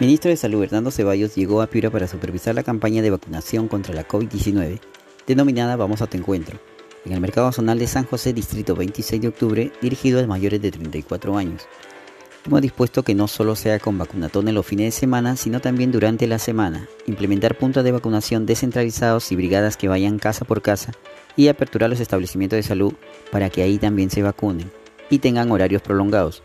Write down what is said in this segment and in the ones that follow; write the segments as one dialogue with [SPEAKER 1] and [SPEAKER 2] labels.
[SPEAKER 1] Ministro de Salud Hernando Ceballos llegó a Piura para supervisar la campaña de vacunación contra la COVID-19, denominada Vamos a tu encuentro, en el mercado zonal de San José, distrito 26 de octubre, dirigido a mayores de 34 años. Hemos dispuesto que no solo sea con vacunatones los fines de semana, sino también durante la semana, implementar puntos de vacunación descentralizados y brigadas que vayan casa por casa y aperturar los establecimientos de salud para que ahí también se vacunen y tengan horarios prolongados.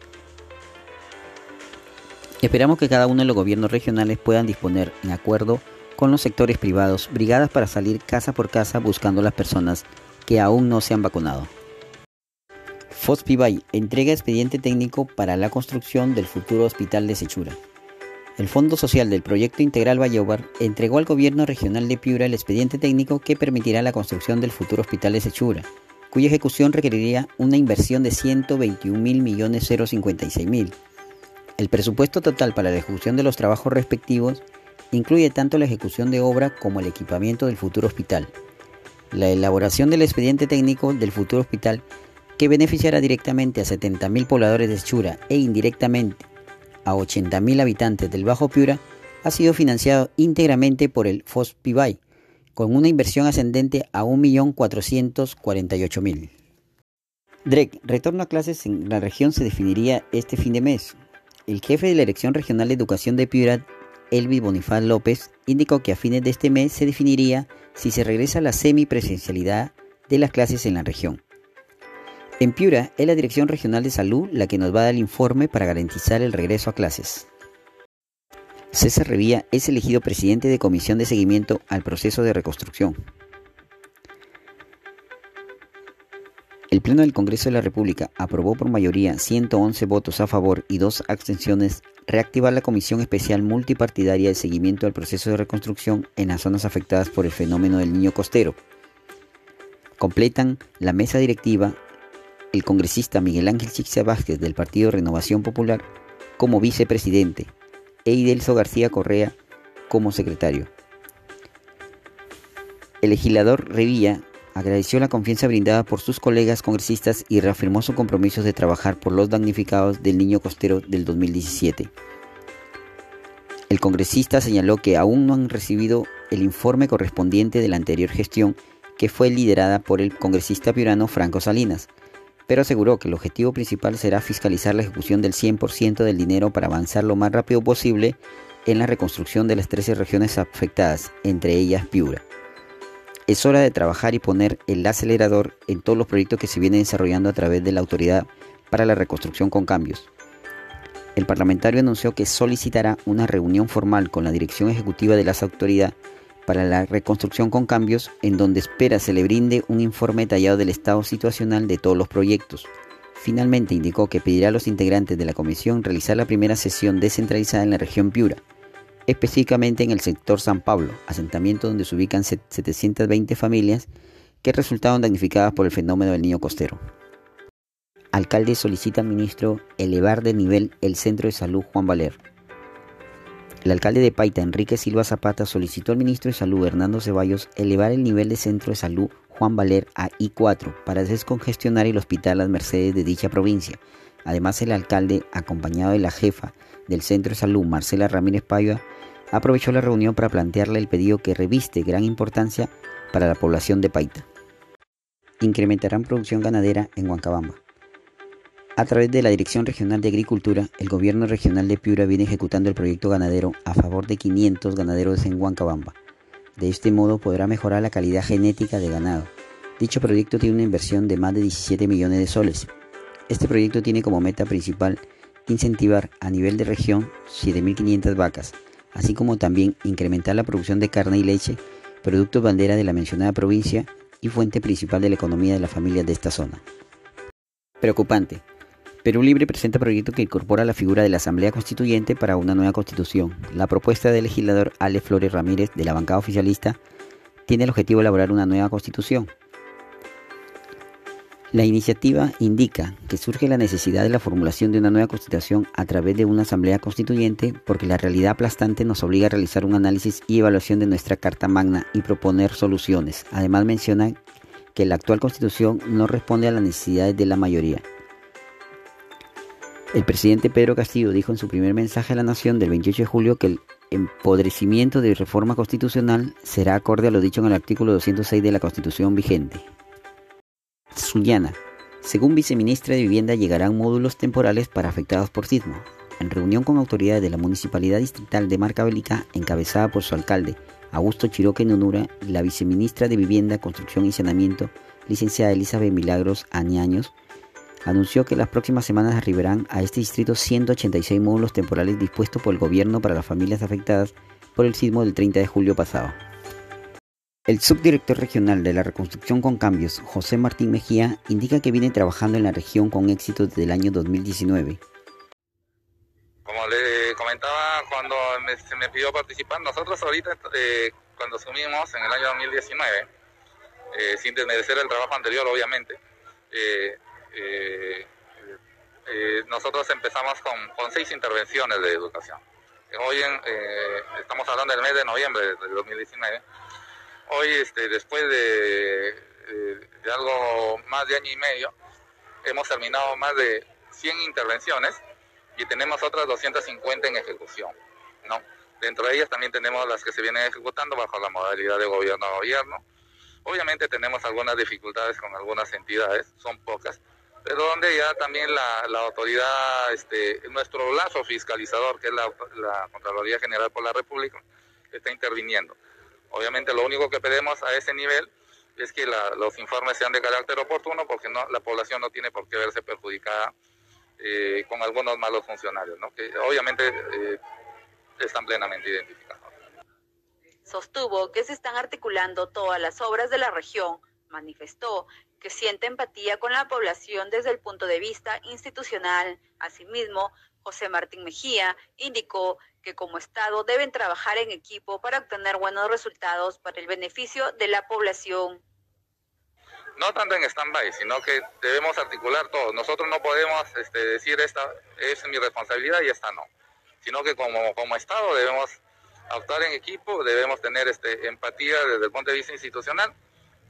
[SPEAKER 1] Esperamos que cada uno de los gobiernos regionales puedan disponer, en acuerdo con los sectores privados, brigadas para salir casa por casa buscando a las personas que aún no se han vacunado. FOSPIBAY entrega expediente técnico para la construcción del futuro hospital de Sechura. El Fondo Social del Proyecto Integral Vallobar entregó al Gobierno Regional de Piura el expediente técnico que permitirá la construcción del futuro hospital de Sechura, cuya ejecución requeriría una inversión de 121.056.000 el presupuesto total para la ejecución de los trabajos respectivos incluye tanto la ejecución de obra como el equipamiento del futuro hospital. La elaboración del expediente técnico del futuro hospital que beneficiará directamente a 70.000 pobladores de Chura e indirectamente a 80.000 habitantes del Bajo Piura ha sido financiado íntegramente por el FOSPIBAY, con una inversión ascendente a 1.448.000. DREC, retorno a clases en la región se definiría este fin de mes. El jefe de la Dirección Regional de Educación de Piura, Elvi Bonifaz López, indicó que a fines de este mes se definiría si se regresa a la semipresencialidad de las clases en la región. En Piura es la Dirección Regional de Salud la que nos va a dar el informe para garantizar el regreso a clases. César Revía es elegido presidente de Comisión de Seguimiento al proceso de reconstrucción. El Pleno del Congreso de la República aprobó por mayoría 111 votos a favor y dos abstenciones reactivar la Comisión Especial Multipartidaria de Seguimiento al Proceso de Reconstrucción en las zonas afectadas por el fenómeno del niño costero. Completan la mesa directiva el congresista Miguel Ángel Chixia Vázquez del Partido Renovación Popular como vicepresidente e Idelso García Correa como secretario. El legislador Revilla agradeció la confianza brindada por sus colegas congresistas y reafirmó su compromiso de trabajar por los damnificados del niño costero del 2017. El congresista señaló que aún no han recibido el informe correspondiente de la anterior gestión que fue liderada por el congresista piurano Franco Salinas, pero aseguró que el objetivo principal será fiscalizar la ejecución del 100% del dinero para avanzar lo más rápido posible en la reconstrucción de las 13 regiones afectadas, entre ellas Piura. Es hora de trabajar y poner el acelerador en todos los proyectos que se vienen desarrollando a través de la Autoridad para la Reconstrucción con Cambios. El parlamentario anunció que solicitará una reunión formal con la dirección ejecutiva de las autoridades para la reconstrucción con cambios en donde espera se le brinde un informe detallado del estado situacional de todos los proyectos. Finalmente indicó que pedirá a los integrantes de la comisión realizar la primera sesión descentralizada en la región Piura específicamente en el sector San Pablo, asentamiento donde se ubican 720 familias que resultaron damnificadas por el fenómeno del niño costero. Alcalde solicita al ministro elevar de nivel el centro de salud Juan Valer. El alcalde de Paita, Enrique Silva Zapata, solicitó al ministro de Salud, Hernando Ceballos, elevar el nivel de centro de salud Juan Valer a I4 para descongestionar el hospital Las Mercedes de dicha provincia. Además, el alcalde, acompañado de la jefa del centro de salud, Marcela Ramírez Paiva, aprovechó la reunión para plantearle el pedido que reviste gran importancia para la población de Paita. Incrementarán producción ganadera en Huancabamba. A través de la Dirección Regional de Agricultura, el gobierno regional de Piura viene ejecutando el proyecto ganadero a favor de 500 ganaderos en Huancabamba. De este modo podrá mejorar la calidad genética de ganado. Dicho proyecto tiene una inversión de más de 17 millones de soles. Este proyecto tiene como meta principal incentivar a nivel de región 7.500 vacas, así como también incrementar la producción de carne y leche, productos bandera de la mencionada provincia y fuente principal de la economía de las familias de esta zona. Preocupante. Perú Libre presenta proyecto que incorpora la figura de la Asamblea Constituyente para una nueva constitución. La propuesta del legislador Ale Flores Ramírez de la bancada oficialista tiene el objetivo de elaborar una nueva constitución, la iniciativa indica que surge la necesidad de la formulación de una nueva constitución a través de una asamblea constituyente porque la realidad aplastante nos obliga a realizar un análisis y evaluación de nuestra Carta Magna y proponer soluciones. Además menciona que la actual constitución no responde a las necesidades de la mayoría. El presidente Pedro Castillo dijo en su primer mensaje a la nación del 28 de julio que el empodrecimiento de reforma constitucional será acorde a lo dicho en el artículo 206 de la Constitución vigente. Sullana. Según viceministra de Vivienda, llegarán módulos temporales para afectados por sismo. En reunión con autoridades de la Municipalidad Distrital de Marca Bélica, encabezada por su alcalde, Augusto Chiroque Nunura, y la viceministra de Vivienda, Construcción y Saneamiento, licenciada Elizabeth Milagros Añaños, anunció que las próximas semanas arribarán a este distrito 186 módulos temporales dispuestos por el gobierno para las familias afectadas por el sismo del 30 de julio pasado. El subdirector regional de la Reconstrucción con Cambios, José Martín Mejía, indica que viene trabajando en la región con éxito desde el año 2019.
[SPEAKER 2] Como le comentaba cuando se me pidió participar, nosotros ahorita eh, cuando asumimos en el año 2019, eh, sin desmerecer el trabajo anterior obviamente, eh, nosotros empezamos con, seis intervenciones de educación. Hoy estamos hablando del mes de noviembre de 2019. Hoy, este, después de, algo más de año y medio, hemos terminado más de 100 intervenciones y tenemos otras 250 en ejecución. ¿no? Dentro de ellas también tenemos las que se vienen ejecutando bajo la modalidad de gobierno a gobierno. Obviamente tenemos algunas dificultades con algunas entidades, son pocas, pero donde ya también la, la autoridad, este, nuestro lazo fiscalizador, que es la, la Contraloría General por la República, está interviniendo. Obviamente lo único que pedimos a ese nivel es que la, los informes sean de carácter oportuno porque no, la población no tiene por qué verse perjudicada eh, con algunos malos funcionarios, ¿no? que obviamente eh, están plenamente identificados.
[SPEAKER 3] Sostuvo que se están articulando todas las obras de la región manifestó que siente empatía con la población desde el punto de vista institucional. Asimismo, José Martín Mejía indicó que como Estado deben trabajar en equipo para obtener buenos resultados para el beneficio de la población.
[SPEAKER 2] No tanto en stand-by, sino que debemos articular todo. Nosotros no podemos este, decir esta es mi responsabilidad y esta no, sino que como, como Estado debemos actuar en equipo, debemos tener este, empatía desde el punto de vista institucional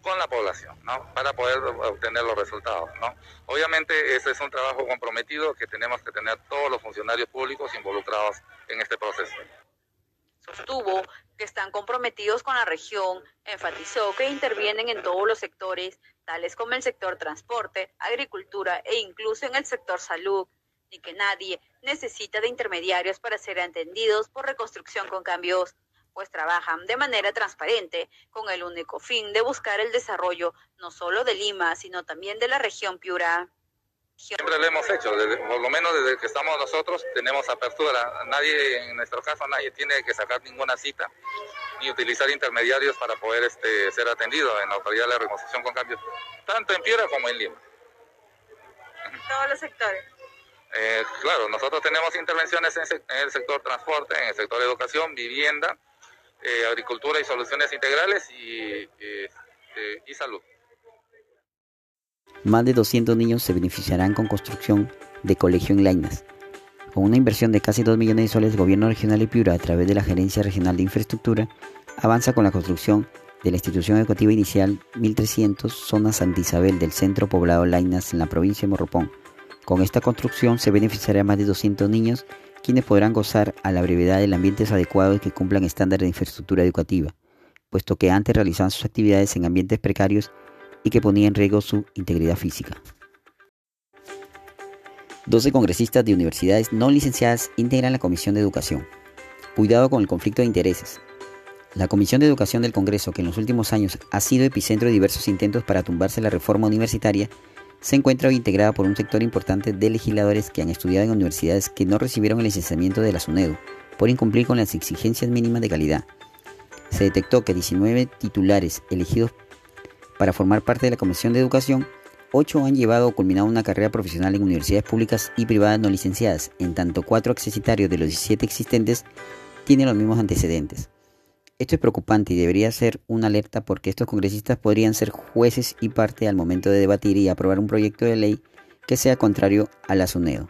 [SPEAKER 2] con la población, ¿no? Para poder obtener los resultados, ¿no? Obviamente ese es un trabajo comprometido que tenemos que tener todos los funcionarios públicos involucrados en este proceso.
[SPEAKER 3] Sostuvo que están comprometidos con la región, enfatizó que intervienen en todos los sectores, tales como el sector transporte, agricultura e incluso en el sector salud, y que nadie necesita de intermediarios para ser atendidos por reconstrucción con cambios pues trabajan de manera transparente con el único fin de buscar el desarrollo no solo de Lima, sino también de la región Piura.
[SPEAKER 2] Siempre lo hemos hecho, por lo menos desde que estamos nosotros tenemos apertura. Nadie, en nuestro caso, nadie tiene que sacar ninguna cita ni utilizar intermediarios para poder este, ser atendido en la autoridad de la reconstrucción con cambios, tanto en Piura como en Lima.
[SPEAKER 3] Todos los sectores.
[SPEAKER 2] Eh, claro, nosotros tenemos intervenciones en, el sector transporte, en el sector educación, vivienda, eh, agricultura y soluciones integrales y, eh, y salud.
[SPEAKER 1] Más de 200 niños se beneficiarán con construcción de colegio en Lainas. Con una inversión de casi 2 millones de soles, el gobierno regional de Piura, a través de la Gerencia Regional de Infraestructura, avanza con la construcción de la institución educativa inicial 1300 Zona Santa Isabel del centro poblado Lainas en la provincia de Morropón. Con esta construcción se beneficiará a más de 200 niños quienes podrán gozar a la brevedad de ambientes adecuados que cumplan estándares de infraestructura educativa, puesto que antes realizaban sus actividades en ambientes precarios y que ponían en riesgo su integridad física. 12 congresistas de universidades no licenciadas integran la Comisión de Educación. Cuidado con el conflicto de intereses. La Comisión de Educación del Congreso, que en los últimos años ha sido epicentro de diversos intentos para tumbarse la reforma universitaria, se encuentra integrada por un sector importante de legisladores que han estudiado en universidades que no recibieron el licenciamiento de la SUNEDU por incumplir con las exigencias mínimas de calidad. Se detectó que 19 titulares elegidos para formar parte de la Comisión de Educación, 8 han llevado o culminado una carrera profesional en universidades públicas y privadas no licenciadas, en tanto 4 accesitarios de los 17 existentes tienen los mismos antecedentes. Esto es preocupante y debería ser una alerta porque estos congresistas podrían ser jueces y parte al momento de debatir y aprobar un proyecto de ley que sea contrario a la SUNEDO.